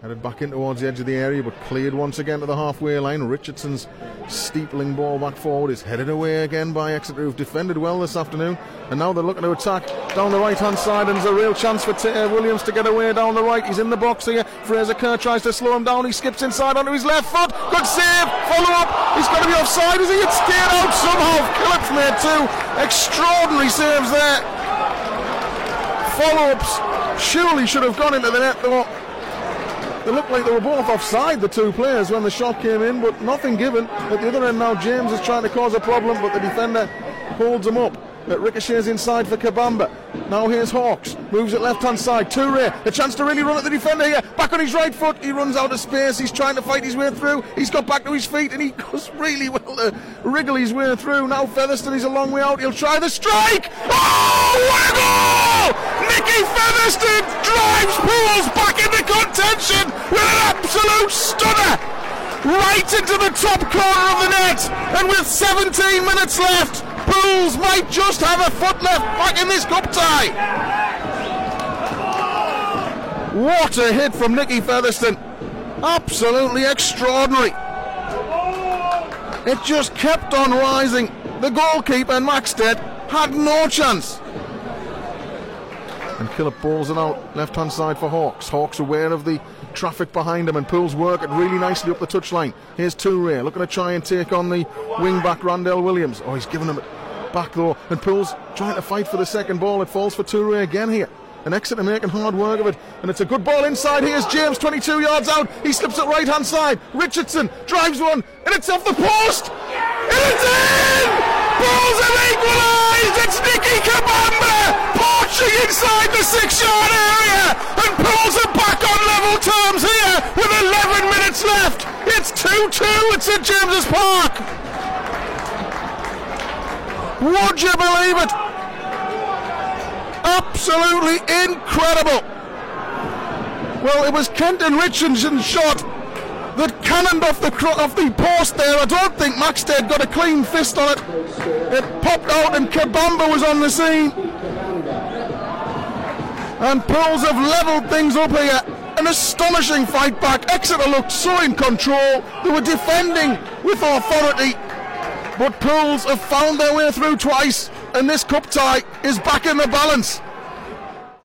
Headed back in towards the edge of the area, but cleared once again to the halfway line. Richardson's steepling ball back forward is headed away again by Exeter, who've defended well this afternoon. And now they're looking to attack down the right hand side, and there's a real chance for T- uh, Williams to get away down the right. He's in the box here. Fraser Kerr tries to slow him down. He skips inside onto his left foot. Good save. Follow up. He's got to be offside. Is he? It's stayed out somehow. Phillips made two extraordinary saves there. Follow ups surely should have gone into the net though. They looked like they were both offside, the two players, when the shot came in, but nothing given. At the other end now, James is trying to cause a problem, but the defender holds him up. It ricochets inside for Kabamba. Now here's Hawks. Moves it left hand side. Toure. A chance to really run at the defender here. Back on his right foot. He runs out of space. He's trying to fight his way through. He's got back to his feet and he does really well to wriggle his way through. Now Featherstone is a long way out. He'll try the strike. Oh, what contention with an absolute stunner right into the top corner of the net. And with 17 minutes left, Pools might just have a foot left back in this cup tie. What a hit from Nicky Featherstone. Absolutely extraordinary. It just kept on rising. The goalkeeper, Maxted, had no chance. And Killip balls it out left hand side for Hawks. Hawks aware of the traffic behind him and Pools work it really nicely up the touchline. Here's Toure looking to try and take on the wing back Randell Williams. Oh, he's given him it back though. And Pools trying to fight for the second ball. It falls for Toure again here. And Exeter making hard work of it. And it's a good ball inside. Here's James, 22 yards out. He slips it right hand side. Richardson drives one. And it's off the post. And it's in! Pools have equalised! It's Nicky Kabamba poaching inside the six yard area. And pulls it back on level terms here with 11 minutes left. It's 2 2 at St James's Park. Would you believe it? Absolutely incredible. Well, it was Kenton Richardson's shot that cannoned off the cro- off the post there. I don't think Maxted got a clean fist on it. It popped out and Kabamba was on the scene. And Pools have levelled things up here. An astonishing fight back. Exeter looked so in control. They were defending with authority. But Pools have found their way through twice, and this cup tie is back in the balance.